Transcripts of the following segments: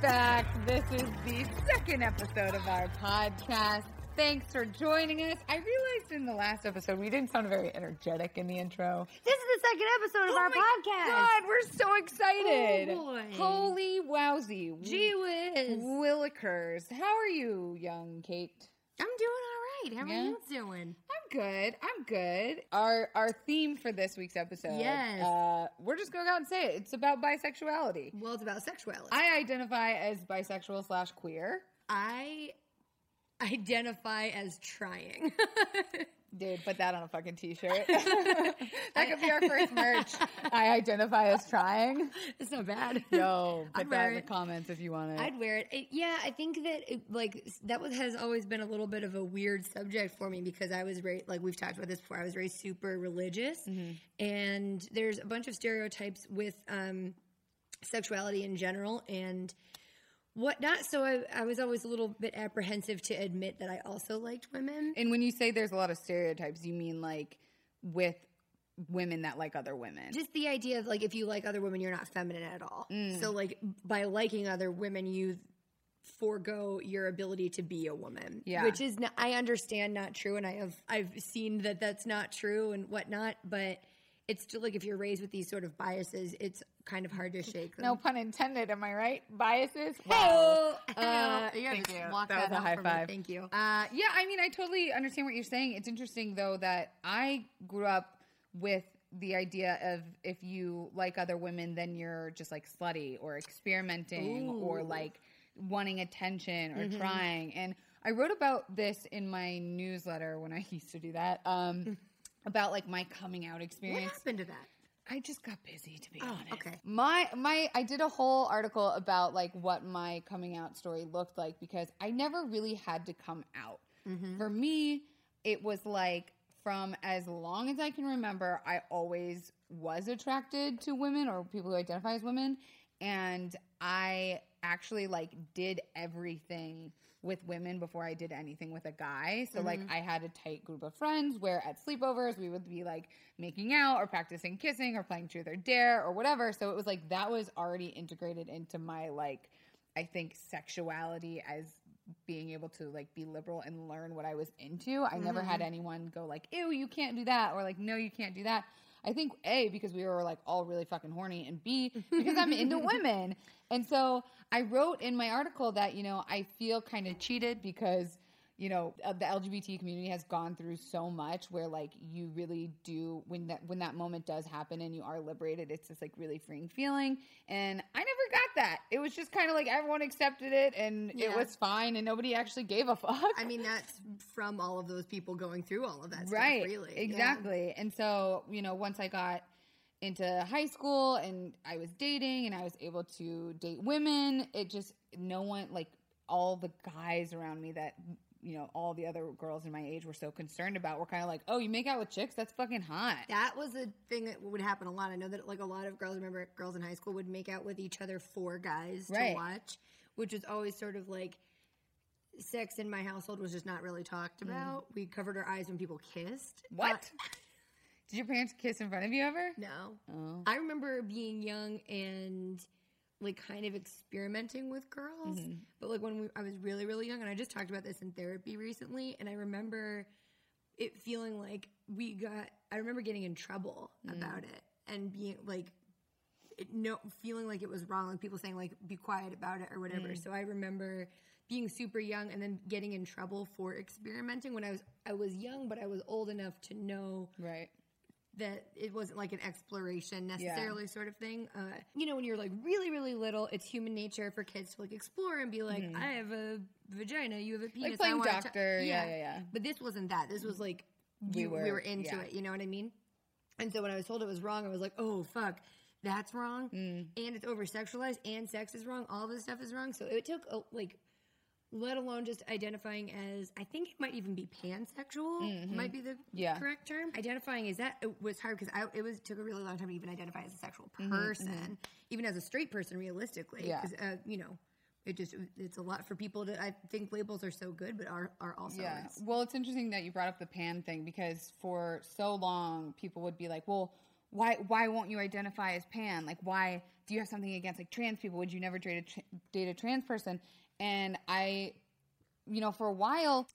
back. This is the second episode of our podcast. Thanks for joining us. I realized in the last episode we didn't sound very energetic in the intro. This is the second episode of oh our my podcast. God, we're so excited. Oh, boy. Holy wowzy. Gee whiz. Willikers. How are you, young Kate? I'm doing all right. How Yeah? are you doing? I'm good. I'm good. Our our theme for this week's episode. Yes. Uh, we're just going to go out and say it. It's about bisexuality. Well, it's about sexuality. I identify as bisexual slash queer. I identify as trying. Dude, put that on a fucking t-shirt. that could be our first merch. I identify as trying. it's not bad. Yo, put I'd that in the comments if you want it. I'd wear it. It- Yeah, I think that it, like that was, has always been a little bit of a weird subject for me because I was very like we've talked about this before. I was very super religious, and there's a bunch of stereotypes with um, sexuality in general and whatnot. So I, I was always a little bit apprehensive to admit that I also liked women. and when you say there's a lot of stereotypes, you mean like with women that like other women. Just the idea of like if you like other women, you're not feminine at all. Mm. So like by liking other women, you forego your ability to be a woman. Yeah. which is not, I understand not true, and I have I've seen that that's not true and whatnot. But it's still like if you're raised with these sort of biases, it's kind of hard to shake them. no pun intended, am I right? Biases? Oh, Uh, you gotta thank just you. walk That was a high for me. five. Thank you. Uh, yeah, I mean, I totally understand what you're saying. It's interesting though that I grew up with the idea of if you like other women, then you're just like slutty or experimenting or Ooh. Mm-hmm. like wanting attention or trying. And I wrote about this in my newsletter when I used to do that. Um, about like my coming out experience. What happened to that? I just got busy to be Oh, honest. okay. My my I did a whole article about like what my coming out story looked like because I never really had to come out. Mm-hmm. For me, it was like from as long as I can remember, I always was attracted to women or people who identify as women and I actually like did everything with women before I did anything with a guy. So like Mm-hmm. I had a tight group of friends where at sleepovers we would be like making out or practicing kissing or playing truth or dare or whatever. So it was like that was already integrated into my like I think sexuality as being able to like be liberal and learn what I was into. I never had anyone go like, "Ew, you can't do that," or like, "No, you can't do that." I think A because we were like all really fucking horny and B because I'm into women. And so I wrote in my article that, you know, I feel kind of cheated because you know uh, the lgbt community has gone through so much where like you really do when that when that moment does happen and you are liberated it's this like really freeing feeling. And i never got that. It was just kind of like everyone accepted it and it was fine and nobody actually gave a fuck. I mean, that's from all of those people going through all of that stuff. right. Really, Yeah. exactly. And so you know once i got into high school and i was dating and i was able to date women it just no one like all the guys around me that you know all the other girls in my age were so concerned about were kind of like oh you make out with chicks that's fucking hot That was a thing that would happen a lot. I know that like a lot of girls remember girls in high school would make out with each other for guys Right. to watch, which was always sort of like sex in my household was just not really talked about. We covered our eyes when people kissed. Mm. what Uh, did your parents kiss in front of you ever no. oh I remember being young and like kind of experimenting with girls. Mm-hmm. But like when we, I was really, really young, and I just talked about this in therapy recently, and I remember it feeling like we got, I remember getting in trouble Mm. about it and being like, it, no, feeling like it was wrong, like people saying like be quiet about it or whatever. Mm. So I remember being super young and then getting in trouble for experimenting when I was I was young, but I was old enough to know right that it wasn't like an exploration necessarily sort of thing. Uh, you know, when you're like really, really little, it's human nature for kids to like explore and be like, I have a vagina, you have a penis. I playing wanna ch-" doctor, yeah, yeah, yeah. But this wasn't that. This was like We you, we, were- were, into yeah. it. You know what I mean? And so when I was told it was wrong, I was like, oh fuck. That's wrong, Mm. and it's over sexualized, and sex is wrong. All this stuff is wrong. So it took a, like let alone just identifying as I think it might even be pansexual might be the Mm-hmm. Yeah. correct term. Identifying as that it was hard because I it was took a really long time to even identify as a sexual Mm-hmm, person, even as a straight person realistically. Yeah. 'Cause, uh, you know, it just it's a lot for people to. I think labels are so good, but are are also Yeah. Well, it's interesting that you brought up the pan thing because for so long people would be like, well, why why won't you identify as pan? Like why do you have something against like trans people? Would you never date a date a trans person? And I, you know, for a while,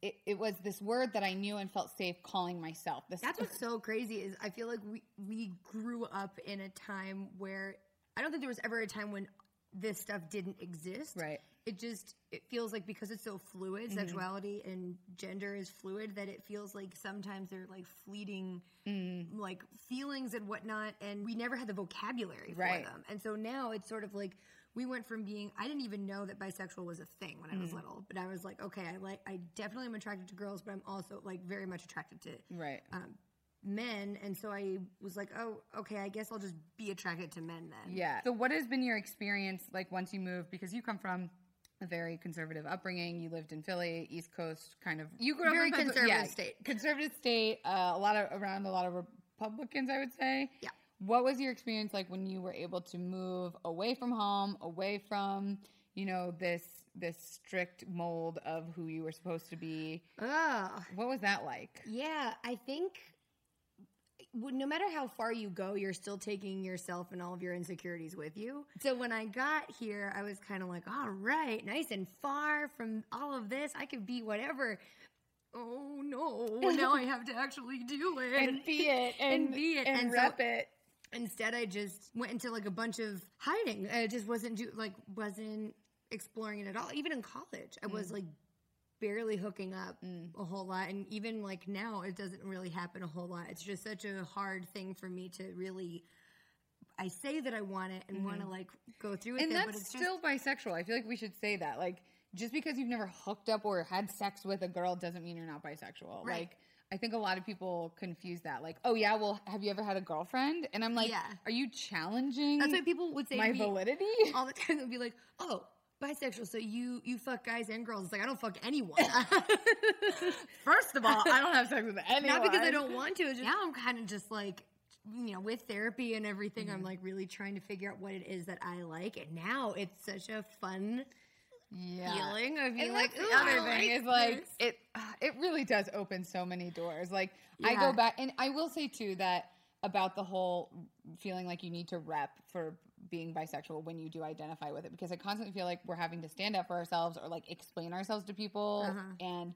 it, it was this word that I knew and felt safe calling myself. This That's what's so crazy is I feel like we we grew up in a time where I don't think there was ever a time when this stuff didn't exist. Right. It just it feels like because it's so fluid, Mm-hmm. sexuality and gender is fluid that it feels like sometimes they're like fleeting Mm. like feelings and whatnot and we never had the vocabulary for them. And so now it's sort of like we went from being I didn't even know that bisexual was a thing when I Mm. was little, but I was like, okay, I like I definitely am attracted to girls, but I'm also like very much attracted to right. um, men, and so I was like, oh, okay, I guess I'll just be attracted to men then. Yeah. So, what has been your experience like once you moved? Because you come from a very conservative upbringing. You lived in Philly, East Coast, kind of. You grew up in conservative yeah, state. Conservative state. Uh, a lot of around a lot of Republicans, I would say. Yeah. What was your experience like when you were able to move away from home, away from you know this this strict mold of who you were supposed to be? Ugh. What was that like? Yeah, I think no matter how far you go, you're still taking yourself and all of your insecurities with you. So when I got here, I was kind of like, all right, nice and far from all of this. I could be whatever. Oh no, now I have to actually do it. And be it and, And be it. and, And so- rep it. Instead, I just went into like a bunch of hiding. I just wasn't do like wasn't exploring it at all. Even in college, I was mm. like barely hooking up mm. a whole lot, and even like now, it doesn't really happen a whole lot. It's just such a hard thing for me to really. I say that I want it and mm-hmm. want to like go through with and it, that's but it's just still bisexual. I feel like we should say that. Like, just because you've never hooked up or had sex with a girl doesn't mean you're not bisexual. Right. Like, I think a lot of people confuse that. Like, oh yeah, well, have you ever had a girlfriend? And I'm like, Yeah. are you challenging that's why people would say my validity? all the time. They'd be like, "Oh." Bisexual, so you you fuck guys and girls. It's like I don't fuck anyone. First of all, I don't have sex with anyone. Not because I don't want to. It's just, now I'm kind of just like, you know, with therapy and everything, Mm-hmm. I'm like really trying to figure out what it is that I like. And now it's such a fun Yeah. feeling of being like, the other I thing like is like this." it. uh, It really does open so many doors. Like I go back, and I will say too that about the whole feeling like you need to rep for being bisexual when you do identify with it, because I constantly feel like we're having to stand up for ourselves or like explain ourselves to people, Uh-huh. and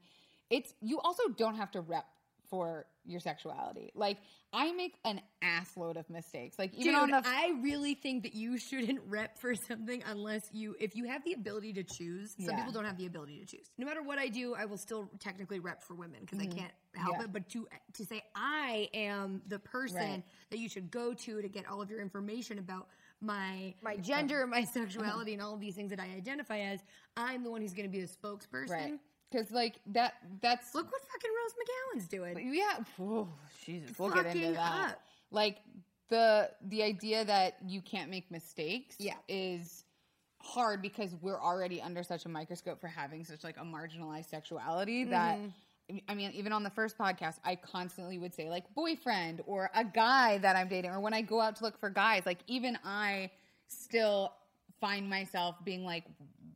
it's you also don't have to rep for your sexuality. Like I make an assload of mistakes. Like even Dude, on the I really think that you shouldn't rep for something unless you, if you have the ability to choose. Some Yeah. people don't have the ability to choose. No matter what I do, I will still technically rep for women because I can't help Mm-hmm. Yeah. it. But to to say I am the person Right. that you should go to to get all of your information about my my gender, my sexuality, and all of these things that I identify as, I'm the one who's going to be the spokesperson. right because like that that's Look what fucking Rose McGowan's doing. Yeah. Oh, Jesus. We'll get into Fucking that. up. Like the the idea that you can't make mistakes Yeah. is hard because we're already under such a microscope for having such like a marginalized sexuality that Mm-hmm. I mean even on the first podcast I constantly would say like boyfriend or a guy that I'm dating or when I go out to look for guys like even I still find myself being like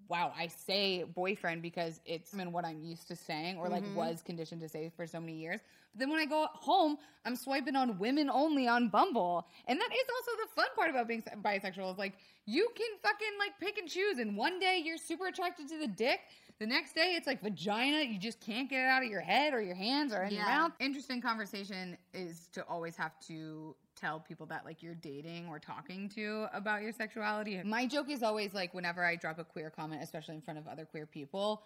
wow I say boyfriend because it's been what I'm used to saying or like Mm-hmm. was conditioned to say for so many years. But then when I go home I'm swiping on women only on Bumble. And that is also the fun part about being bisexual is like you can fucking like pick and choose. And one day you're super attracted to the dick the next day it's like vagina you just can't get it out of your head or your hands or in your mouth interesting conversation is to always have to tell people that like you're dating or talking to about your sexuality. My joke is always like whenever I drop a queer comment, especially in front of other queer people,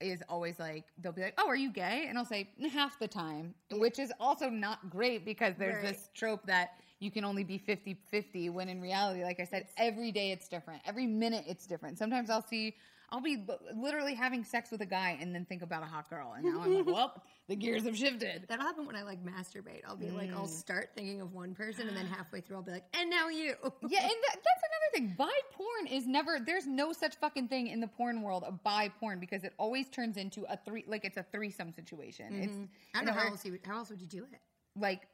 is always like they'll be like, "Oh, are you gay?" and I'll say half the time, which is also not great because there's Right. this trope that you can only be 50-50 when in reality, like I said, every day it's different. Every minute it's different. Sometimes I'll see I'll be literally having sex with a guy and then think about a hot girl and now I'm like, "Well, the gears have shifted." That'll happen when I like masturbate. I'll be like, I'll Mm. start thinking of one person, and then halfway through, I'll be like, and now you. Yeah, and that, that's another thing. Bi porn is never. There's no such fucking thing in the porn world of bi porn because it always turns into a three, like it's a threesome situation. I It's don't know how else, you, how else would you do it? like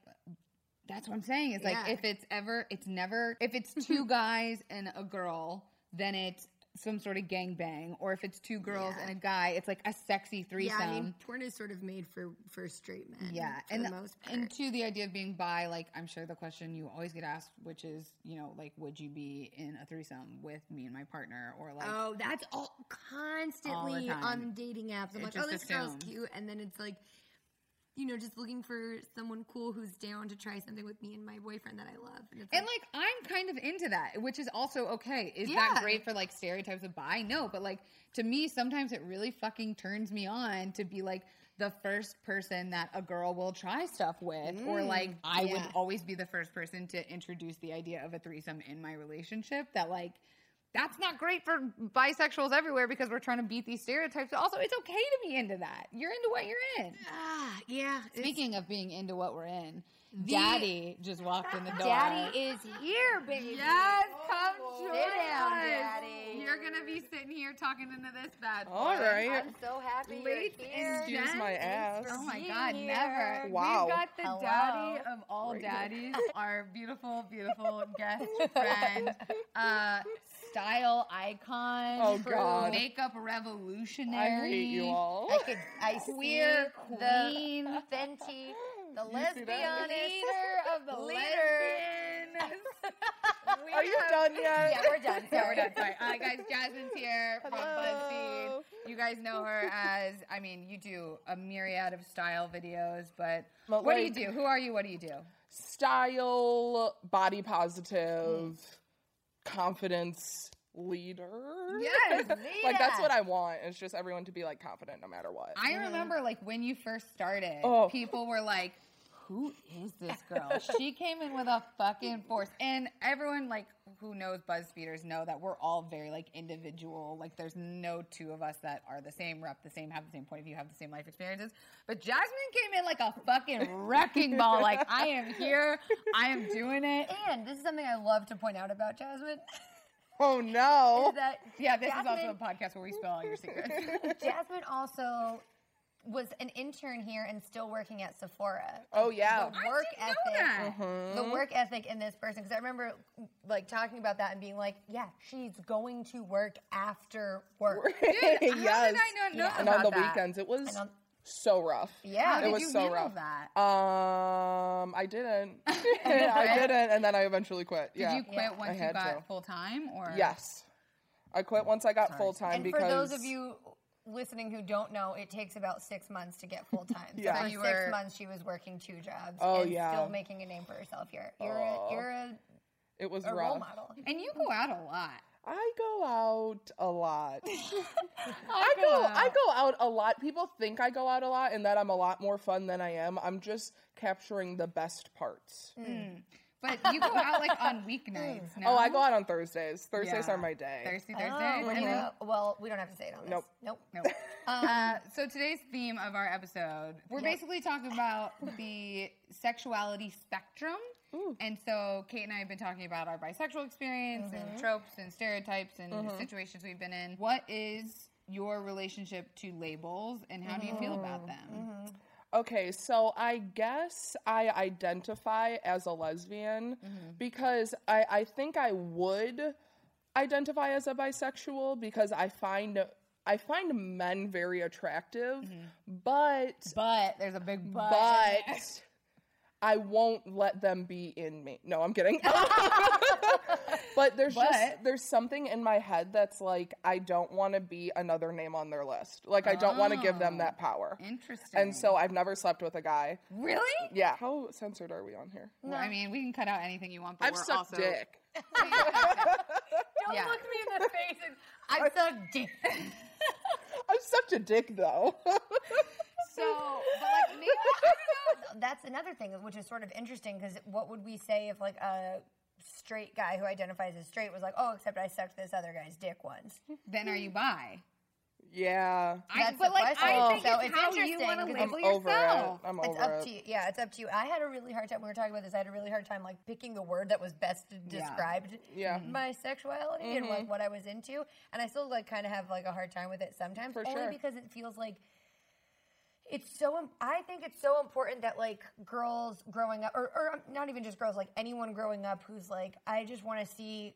that's what I'm saying. Is like Yeah. if it's ever, it's never. If it's two guys and a girl, then it's some sort of gangbang, or if it's two girls and a guy, it's like a sexy threesome. Yeah, I mean, porn is sort of made for for straight men. Yeah, for and the most part. and to the idea of being bi, like I'm sure the question you always get asked, which is, you know, like, would you be in a threesome with me and my partner, or like, Oh, that's all constantly time. on dating apps. I'm It like, oh, this girl's cute, and then it's like, you know, just looking for someone cool who's down to try something with me and my boyfriend that I love. And it's and like, like I'm kind of into that, which is also okay. Is Yeah. that great for like stereotypes of bi? No, but like to me, sometimes it really fucking turns me on to be like the first person that a girl will try stuff with, or mm, like I would always be the first person to introduce the idea of a threesome in my relationship. That like. That's not great for bisexuals everywhere because we're trying to beat these stereotypes. Also, it's okay to be into that. You're into what you're in. ah, yeah. Speaking of being into what we're in, Daddy just walked in the door. Daddy is here, baby. Yes, come Sit join down, us. Daddy. You're gonna be sitting here talking into this bad boy. All right. I'm so happy Ladies you're here. Excuse my ass. Oh my god, here. never. Wow. We've got the Hello. daddy of all Right. daddies, our beautiful, beautiful guest friend, uh, style icon, Oh, God. makeup revolutionary. I hate you all. I could, I Queer queen. the Fenty, the You lesbian Leader of the Leader. We Are you have- done yet? Yeah, we're done. Yeah, we're done. Sorry. Uh, guys, Jasmine's here from. BuzzFeed. You guys know her as, I mean, you do a myriad of style videos, but But, what like- do you do? Who are you? What do you do? Style, body positive, confidence leader. Yes, like that's what I want. It's just everyone to be like confident no matter what. I mm-hmm. remember, like, when you first started, Oh. people were like, who is this girl? she came in with a fucking force. And everyone, like, who knows BuzzFeeders know that we're all very, like, individual. Like, there's no two of us that are the same, rep the same, have the same point of view, have the same life experiences. But Jasmine came in like a fucking wrecking ball. Like, I am here. I am doing it. And this is something I love to point out about Jasmine. oh no. is that Yeah, this is also a podcast where we spill all your secrets. Jasmine also was an intern here and still working at Sephora. Oh yeah. The work didn't know ethic, that. the work ethic in this person, because I remember like talking about that and being like, yeah, she's going to work after work. yes. How did I not know and about on the that? weekends it was so rough. Yeah. How it did was you so rough. that? Um, I didn't. I didn't, and then I eventually quit. Yeah. Did you quit I once you had got full time, or Yes, I quit once I got full time And because for those of you listening who don't know, it takes about six months to get full time. Yeah. So So for you six were- months, she was working two jobs Oh, and yeah. still making a name for herself here. You're Oh. a, you're a, it was a rough. role model. And you go out a lot. I go out a lot. I I go I go out a lot. People think I go out a lot and that I'm a lot more fun than I am. I'm just capturing the best parts. Mm. But you go out like on weeknights. No? Oh, I go out on Thursdays. Thursdays Yeah. are my day. Thursday, Oh, Thursday. when and then- go- well, we don't have to say it on this. Nope. Nope. Nope. uh, so today's theme of our episode, we're basically talking about the sexuality spectrum. And so Kate and I have been talking about our bisexual experience and mm-hmm. tropes and stereotypes and mm-hmm. situations we've been in. What is your relationship to labels and how do you feel about mm-hmm. them? Okay, so I guess I identify as a lesbian mm-hmm. because I, I think I would identify as a bisexual because I find I find men very attractive, mm-hmm. but But there's a big but. but I won't let them be in me. No, I'm kidding. but there's just there's something in my head that's like I don't want to be another name on their list. Like I don't want to give them that power. Interesting. And so I've never slept with a guy. really? Yeah. How censored are we on here? Well, I mean, we can cut out anything you want, but I've we're sucked also dick. Don't Yeah. look me in the face and I suck dick. I've sucked a dick though. So, but like maybe I don't know. That's another thing, which is sort of interesting because what would we say if like a straight guy who identifies as straight was like, oh, except I sucked this other guy's dick once. Then are you bi? yeah. I, That's but the like question. I oh. think So it's, it's how you interesting want to 'cause I'm label over yourself. it. I'm It's up it. to you. Yeah, it's up to you. I had a really hard time. We were talking about this. I had a really hard time like picking the word that was best Yeah. described Yeah. my sexuality and like mm-hmm. what I was into. And I still like kind of have like a hard time with it sometimes, For only sure. because it feels like it's so. I think it's so important that like girls growing up, or, or um, not even just girls, like anyone growing up who's like, I just want to see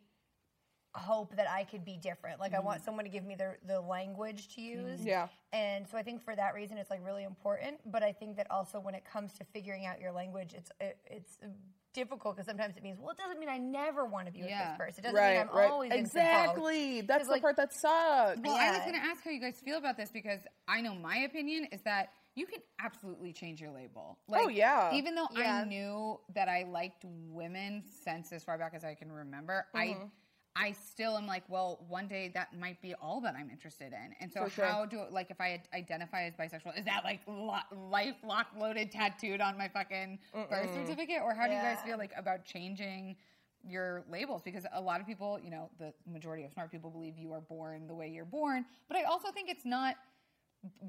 hope that I could be different. Like I want mm-hmm. someone to give me the the language to mm-hmm. use. Yeah. And so I think for that reason it's like really important, but I think that also when it comes to figuring out your language, it's it, it's difficult because sometimes it means well it doesn't mean I never want to be with Yeah. this person. It doesn't right, mean I'm right. always into both. exactly. That's 'Cause, the like- part that sucks. Well, I was going to ask how you guys feel about this because I know my opinion is that you can absolutely change your label. Like, Oh, yeah. Even though I knew that I liked women since as far back as I can remember, Mm-hmm. I I still am like, well, one day that might be all that I'm interested in. And so sure. how do like if I identify as bisexual, is that like lo- life lock loaded tattooed on my fucking birth certificate, or how do you guys feel like about changing? your labels because a lot of people, you know, the majority of smart people believe you are born the way you're born. But I also think it's not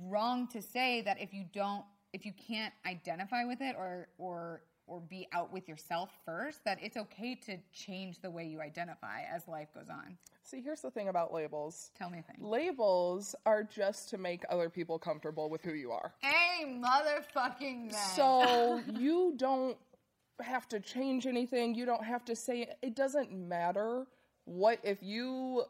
wrong to say that if you don't if you can't identify with it or or or be out with yourself first that it's okay to change the way you identify as life goes on See, here's the thing about labels. tell me a thing Labels are just to make other people comfortable with who you are. hey motherfucking man. So you don't have to change anything. You don't have to say it doesn't matter what if you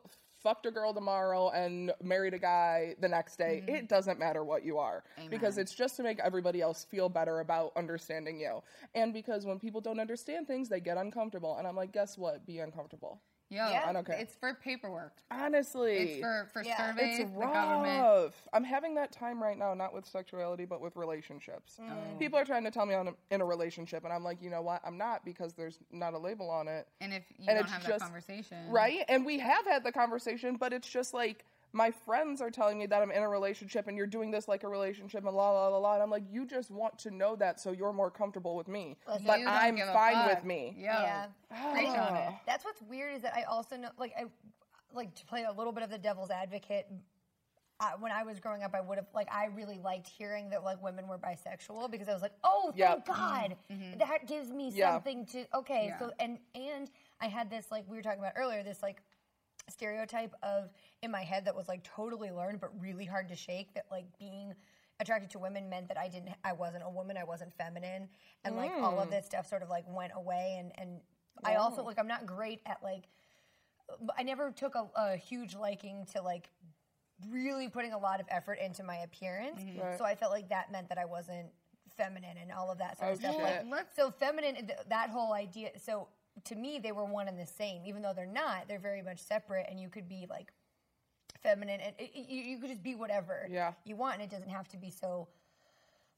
fucked a girl tomorrow and married a guy the next day. Mm-hmm. It doesn't matter what you are because it's just to make everybody else feel better about understanding you. And because when people don't understand things, they get uncomfortable. And I'm like, guess what? Be uncomfortable. Yo, Yeah. I don't care. it's for paperwork Honestly, it's for for Yeah. surveys it's the government rough. I'm having that time right now, not with sexuality, but with relationships. Mm. People are trying to tell me I'm in a relationship, and I'm like, you know what? I'm not because there's not a label on it, and if you And don't it's have just- that conversation right? And we have had the conversation, but it's just like my friends are telling me that I'm in a relationship, and you're doing this like a relationship, and la la la la. And I'm like, you just want to know that so you're more comfortable with me, but I'm fine with me. Yo, Yeah. Ah. preach That's what's weird is that I also know, like, I like to play a little bit of the devil's advocate. I, when I was growing up, I would have like I really liked hearing that like women were bisexual because I was like, oh, Yep. thank God, mm-hmm. Mm-hmm. that gives me Yeah. something to okay. Yeah. So and and I had this like we were talking about earlier, this like stereotype of in my head that was like totally learned but really hard to shake that like being attracted to women meant that I didn't I wasn't a woman, I wasn't feminine and like all of this stuff sort of like went away and and I also like I'm not great at like I never took a, a huge liking to like really putting a lot of effort into my appearance. Right. So I felt like that meant that I wasn't feminine and all of that sort Oh, of stuff. shit. Like, so feminine, th- that whole idea. So to me, they were one and the same, even though they're not. They're very much separate, and you could be like feminine, and it, it- you, you could just be whatever Yeah. you want, and it doesn't have to be so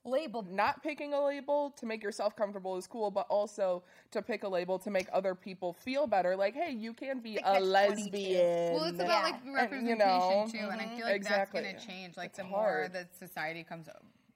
labeled. not picking a label to make yourself comfortable is cool, but also to pick a label to make other people feel better. Like, hey, you can be a lesbian. Well, it's about Yeah. like And, representation you know, too, and I mm-hmm. feel like Exactly. that's going to change. Like It's the more that society comes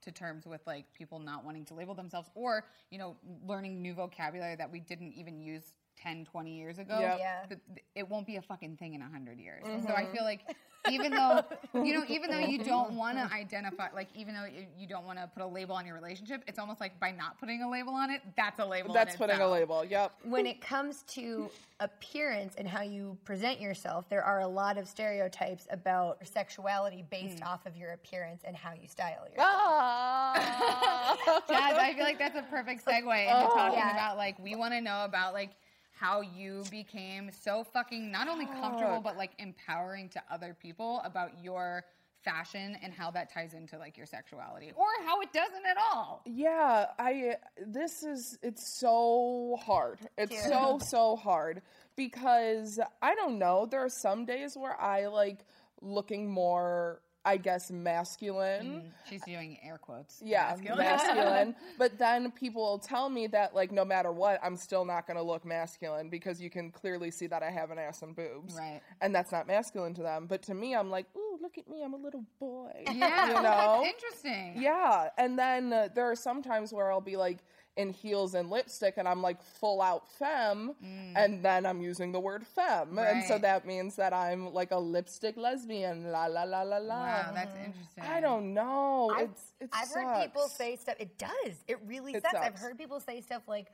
to terms with like people not wanting to label themselves, or you know, learning new vocabulary that we didn't even use 10, 20 years ago. Yep. Yeah. th- th- It won't be a fucking thing in a hundred years. So Mm-hmm. I feel like even though you know, even though you don't want to identify, like even though you, you don't want to put a label on your relationship, it's almost like by not putting a label on it, that's a label. in That's putting a label. Yep. when it comes to appearance and how you present yourself, there are a lot of stereotypes about sexuality based off of your appearance and how you style yourself. Ah. Jazz, I feel like that's a perfect segue into talking Yeah. about like we want to know about like how you became so fucking not only comfortable but like empowering to other people about your fashion and how that ties into like your sexuality or how it doesn't at all. Yeah, I this is it's so hard. It's so so hard because I don't know, there are some days where I like looking more I guess masculine. She's doing air quotes. Yeah, Masculine. masculine. But then people will tell me that like no matter what, I'm still not going to look masculine because you can clearly see that I have an ass and boobs. Right. And that's not masculine to them, but to me I'm like, "Ooh, look at me, I'm a little boy." Yeah, You know? interesting. Yeah, and then uh, there are some times where I'll be like in heels and lipstick, and I'm like full out femme, and then I'm using the word femme, and so that means that I'm like a lipstick lesbian. La la la la la. Wow, that's interesting. I don't know. I've, it's it's. I've heard people say stuff. It does. It really It sucks. I've heard people say stuff like,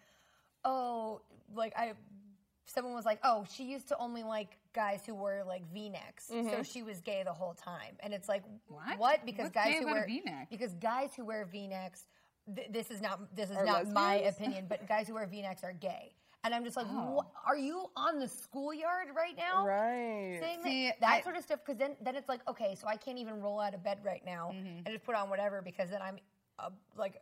"Oh, like I." Someone was like, "Oh, she used to only like guys who wear like V-necks, Mm-hmm. so she was gay the whole time." And it's like, What? What? Because What's guys gay who about wear V-neck? because guys who wear V-necks, th- this is not this is Are not my opinion, but guys who wear V-necks are gay. and I'm just like, Oh. are you on the schoolyard right now? Right. Saying that, See, that I- sort of stuff because then then it's like okay, so I can't even roll out of bed right now Mm-hmm. and just put on whatever because then I'm a, like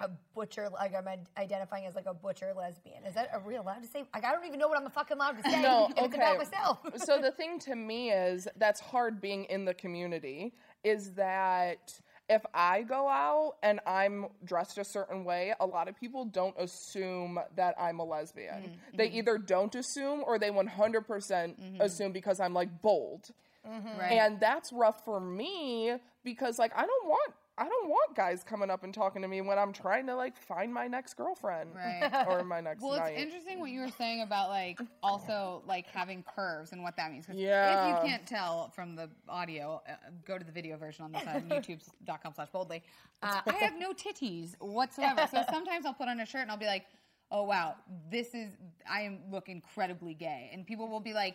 a butcher, like I'm identifying as like a butcher lesbian. Is that are we allowed to say? Like I don't even know what I'm fucking allowed to say. No, and It's about okay. myself. so the thing to me is that's hard being in the community is that if I go out and I'm dressed a certain way, a lot of people don't assume that I'm a lesbian. Mm-hmm. They mm-hmm. either don't assume or they 100% mm-hmm. assume because I'm like bold. Right. And that's rough for me because like I don't want I don't want guys coming up and talking to me when I'm trying to like find my next girlfriend Right. or my next Well, night. it's interesting what you were saying about like also like having curves and what that means. 'Cause Yeah. If you can't tell from the audio, uh, go to the video version on the side, youtube.com slash boldly. Uh, I have no titties whatsoever. So sometimes I'll put on a shirt and I'll be like, oh, wow, this is, I am look incredibly gay. And people will be like,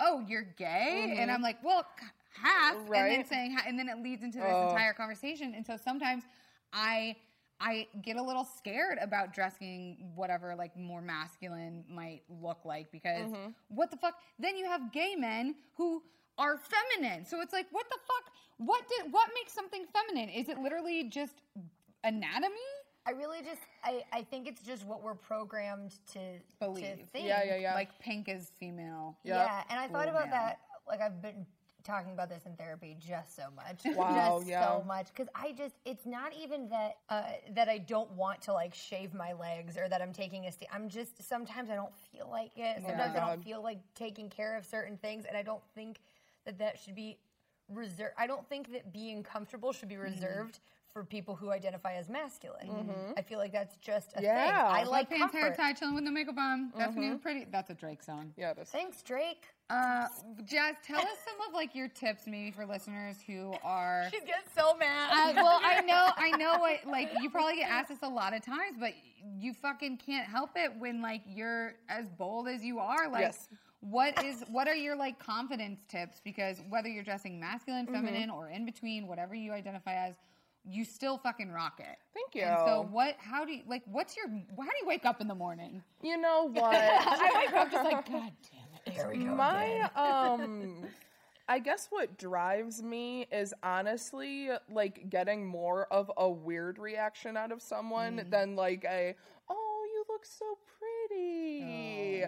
oh, you're gay? And I'm like, well, c- half. And then. Saying, and then it leads into this Oh. entire conversation. And so sometimes I I get a little scared about dressing whatever like more masculine might look like because Mm-hmm. what the fuck? Then you have gay men who are feminine. So it's like what the fuck? What did what makes something feminine? Is it literally just anatomy? I really just I, I think it's just what we're programmed to to Believe. think. Yeah, yeah, yeah. Like pink is female. Yeah. Yeah, and I thought Oh, about man. that. Like I've been talking about this in therapy just so much. Wow, just yeah. so much because I just it's not even that uh, that I don't want to like shave my legs or that I'm taking a st- I'm just sometimes I don't feel like it. Sometimes I don't feel like taking care of certain things, and I don't think that that should be reserved. I don't think that being comfortable should be Mm-hmm. reserved. For people who identify as masculine, I feel like that's just a Yeah. thing. I like Sweatpants, hair tie, chilling with no makeup on. That's new, pretty. That's a Drake song. yeah, it is. Thanks, Drake. Uh, Jazz, tell us some of like your tips, maybe for listeners who are. She gets so mad. Uh, well, I know, I know what, like, you probably get asked this a lot of times, but you fucking can't help it when, like, you're as bold as you are. Like, Yes. what is, what are your, like, confidence tips? Because whether you're dressing masculine, feminine, or in between, whatever you identify as, you still fucking rock it. Thank And so, what, how do you, like, what's your, how do you wake up in the morning? You know what? I wake up just like, God damn it. Here we go. My um I guess what drives me is honestly like getting more of a weird reaction out of someone Mm. than like a oh you look so pretty.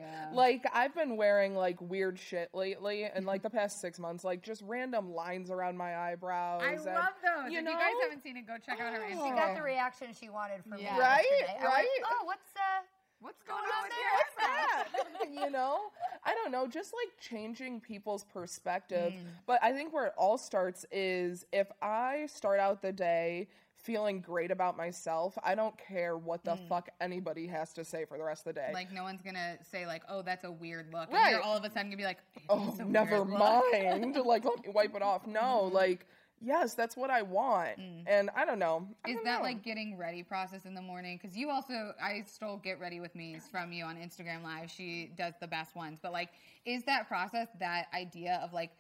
Yeah. Like I've been wearing like weird shit lately and like the past 6 months like just random lines around my eyebrows I and, love those. You if know? you guys haven't seen it, go check out her Oh. She got the reaction she wanted from Yeah. me. Right, yesterday. I went, right. oh, what's uh? What's going on on there? your What's that? you know i don't know just like changing people's perspective Mm. but i think where it all starts is if i start out the day feeling great about myself i don't care what the fuck anybody has to say for the rest of the day Mm. Like no one's gonna say like, "Oh, that's a weird look," and Right. you're all of a sudden gonna be like, oh never mind like let me wipe it off no like yes that's what i want and i don't know I Mm. Is don't that know. like getting ready process in the morning? Because you also, I stole get ready with me from you on Instagram Live. She does the best ones, but like, is that process, that idea of like,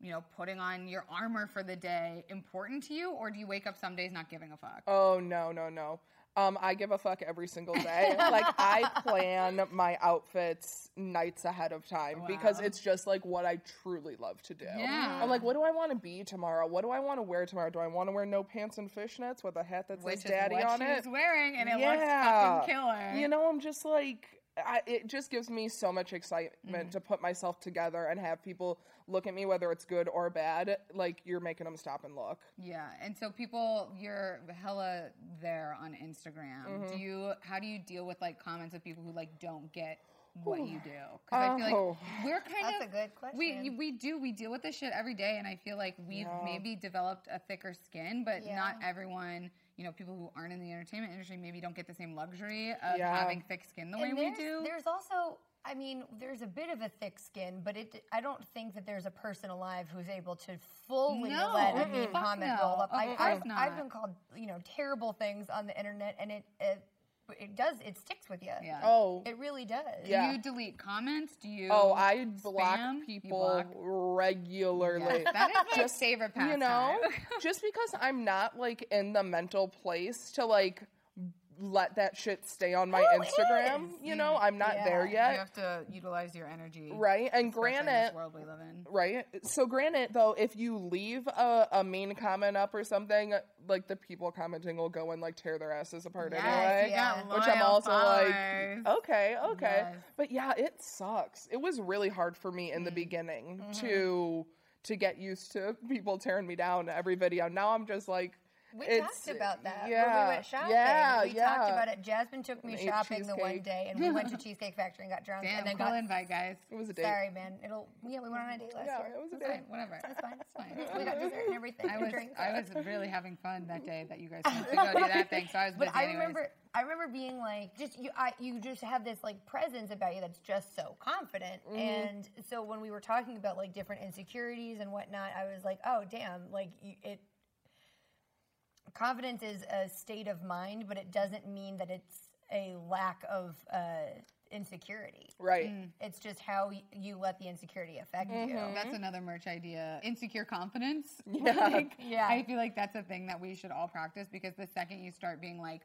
you know, putting on your armor for the day important to you, or do you wake up some days not giving a fuck? Oh no, no, no. Um, I give a fuck every single day. like I plan my outfits nights ahead of time because it's just like what I truly love to do. Yeah. I'm like, what do I want to be tomorrow? What do I want to wear tomorrow? Do I want to wear no pants and fishnets with a hat that Which says daddy on it? wearing, and it looks fucking killer. You know, I'm just like I, it just gives me so much excitement Mm-hmm. to put myself together and have people look at me whether it's good or bad like you're making them stop and look Yeah, and so people, you're hella there on Instagram. Mm-hmm. Do you? How do you deal with like comments of people who like don't get what you do? Because I feel Oh. like we're kind That's of a good We question. we we do we deal with this shit every day, and I feel like we've maybe developed a thicker skin, but Yeah. not everyone. You know, people who aren't in the entertainment industry maybe don't get the same luxury of Yeah. having thick skin the way we do. There's also, I mean, there's a bit of a thick skin, but it. I don't think that there's a person alive who's able to fully No, let a mean fuck comment no, roll up. of I, I've, not. I've been called, you know, terrible things on the internet, and it it, it does it sticks with you. Yeah. oh It really does. do yeah. you delete comments? Do you? Oh, I block spam? You people block? regularly. Yes, that is my favorite pastime. you know, just because I'm not like in the mental place to like let that shit stay on my Who Instagram. You know, I'm not there yet. You have to utilize your energy, Right. And especially in granted, this world we live in. Right. So, granted, though, if you leave a, a mean comment up or something, like the people commenting will go and like tear their asses apart Yes, anyway. you got Which I'm also followers. like, okay, okay. Yes. But yeah, it sucks. It was really hard for me in the mm-hmm. beginning to mm-hmm. to get used to people tearing me down every video. Now I'm just like, We it's- talked about that when we went shopping. Yeah, we yeah. talked about it. Jasmine took me ate shopping the one day, and we went to Cheesecake Factory and got drunk, Damn, and then cool got. invite, guys. It was a date. Sorry, man. It'll. Yeah, we went on a date last Yeah, year. it was a It's date. fine, whatever. It's fine. It's fine. We got dessert and everything. I was drinks. I was really having fun that day that you guys went to go do that thing. So I was But I anyways. remember, I remember being like, just you, I, you just have this like presence about you that's just so confident. Mm-hmm. And so when we were talking about like different insecurities and whatnot, I was like, oh damn, like it. Confidence is a state of mind, but it doesn't mean that it's a lack of uh, insecurity. Right. It's just how y- you let the insecurity affect you. That's another merch idea. Insecure confidence. Yeah. Like, Yeah. I feel like that's a thing that we should all practice because the second you start being like,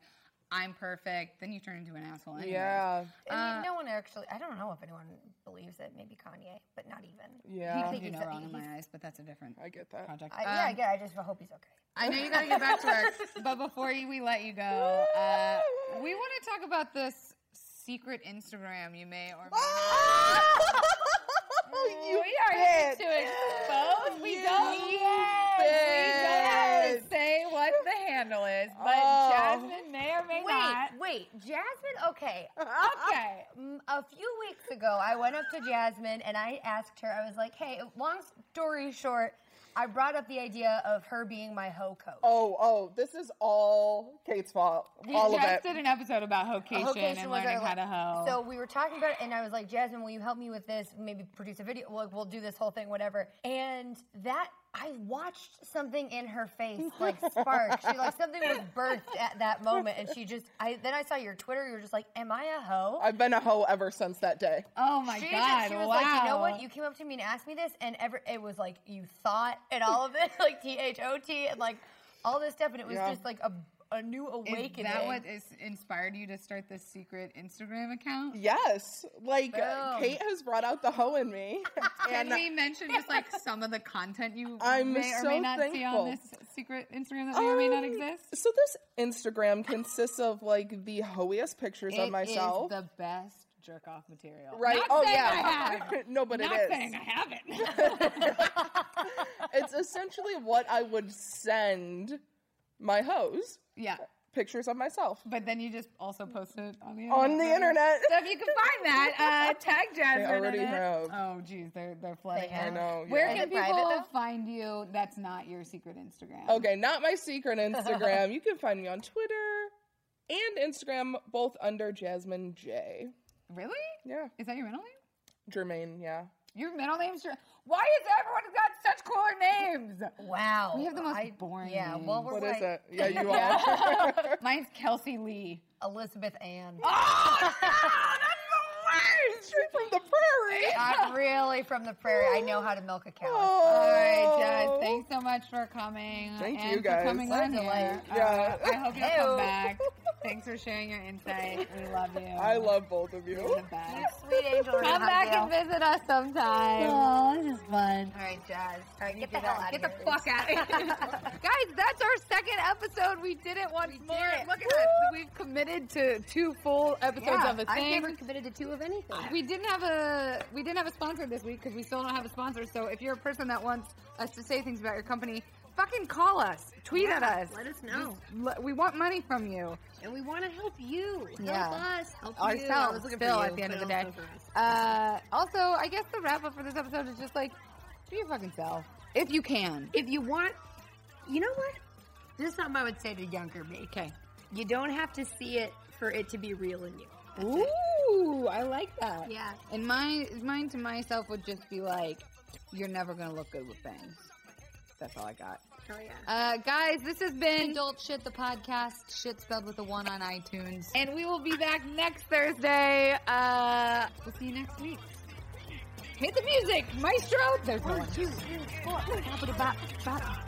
I'm perfect, then you turn into an asshole anyway. Yeah. And no one actually, I don't know if anyone believes it. Maybe Kanye, but not even. Yeah. He think can do no he's- wrong in my eyes, but that's a different I get that. project. I, yeah, I Um, get. it. I just hope he's okay. I know you got to get back to work, but before you, we let you go, uh, we want to talk about this secret Instagram you may or may not. you we are here to expose. We You don't. Yes, we don't to say what the handle is, but Oh. Jasmine may or may Wait, not. wait, Jasmine. Okay, Okay. Mm, a few weeks ago, I went up to Jasmine and I asked her. I was like, "Hey, long story short, I brought up the idea of her being my hoe coach." Oh, oh, this is all Kate's fault. We all of just it. did an episode about hocation, Hocation and was our, learning how to hoe. So we were talking about it, and I was like, Jasmine, will you help me with this? Maybe produce a video. Like, we'll do this whole thing, whatever. And that I watched something in her face like spark. she like something was birthed at that moment, and she just. I then I saw your Twitter. You were just like, "Am I a hoe?" I've been a hoe ever since that day. oh my she, god! just, she was wow. like, you know what? You came up to me and asked me this, and ever it was like you thought and all of it, like T H O T, and like all this stuff, and it was Yeah. just like a, a new awakening. Is that what is inspired you to start this secret Instagram account? Yes, like Boom. Kate has brought out the hoe in me, Can we mention just like some of the content you I'm may or may not see on this secret Instagram that may or may not Um, exist? So this Instagram consists of like the hoeiest pictures It of is myself. the best jerk off material. Right? Not oh yeah. I have. no, but Not it is. saying I haven't. it's essentially what I would send my hoes yeah. pictures of myself But then you just also posted it on the internet. on the internet. So if you can find that, uh, tag Jasmine. already in it. have. Oh, geez, they're they're flooding. have. it. I know. Where yeah. Is can it private, people find you? That's not your secret Instagram. Okay, not my secret Instagram. you can find me on Twitter and Instagram, both under Jasmine J. Really? Yeah, Is that your middle name? Jermaine. Yeah. Your middle name's Jer- Why is everyone got such cooler names? Wow. We have the most I- boring Yeah, well, names. we're What like is it? Yeah, you are. Mine's Kelsey Lee. Elizabeth Ann. Oh no, that's the worst. Straight from the prairie. Not really from the prairie. I know how to milk a cow. All right, Jess. Oh. Thanks so much for coming. Thank and you, guys. For coming What on here. delight. Yeah. Uh, I hope you'll come back. Thanks for sharing your insight. We love you. I love both of you. You're the best. Sweet angel. Come back hug and visit us sometime. Oh, this is fun. All right, Jazz. All right, get the hell out- out Get of the here. fuck out of here. Guys, that's our second episode. We did it once more. it. Look at us. We've committed to two full episodes Yeah, of a I've thing. never committed to two of anything. we didn't have a we didn't have a sponsor this week because we still don't have a sponsor. So if you're a person that wants us to say things about your company, fucking call us, tweet at us. let us know. L- we want money from you. And we want to help you. Help Yeah. us. Help Ourselves, you. I was looking still, for at the end of the day. also. Uh, also, I guess the wrap up for this episode is just like be your fucking self if you can. If you want, you know what? This is something I would say to younger me. Okay. You don't have to see it for it to be real in you. That's it. Ooh, I like that. Yeah. And my mine to myself would just be like, you're never gonna look good with bangs. That's all I got. Oh yeah. Uh, guys, this has been Adult Shit, the podcast. Shit spelled with a one on iTunes. And we will be back next Thursday. Uh, we'll see you next week. Hit the music, maestro. There's no one. two, three, four. Bop, bop, bop.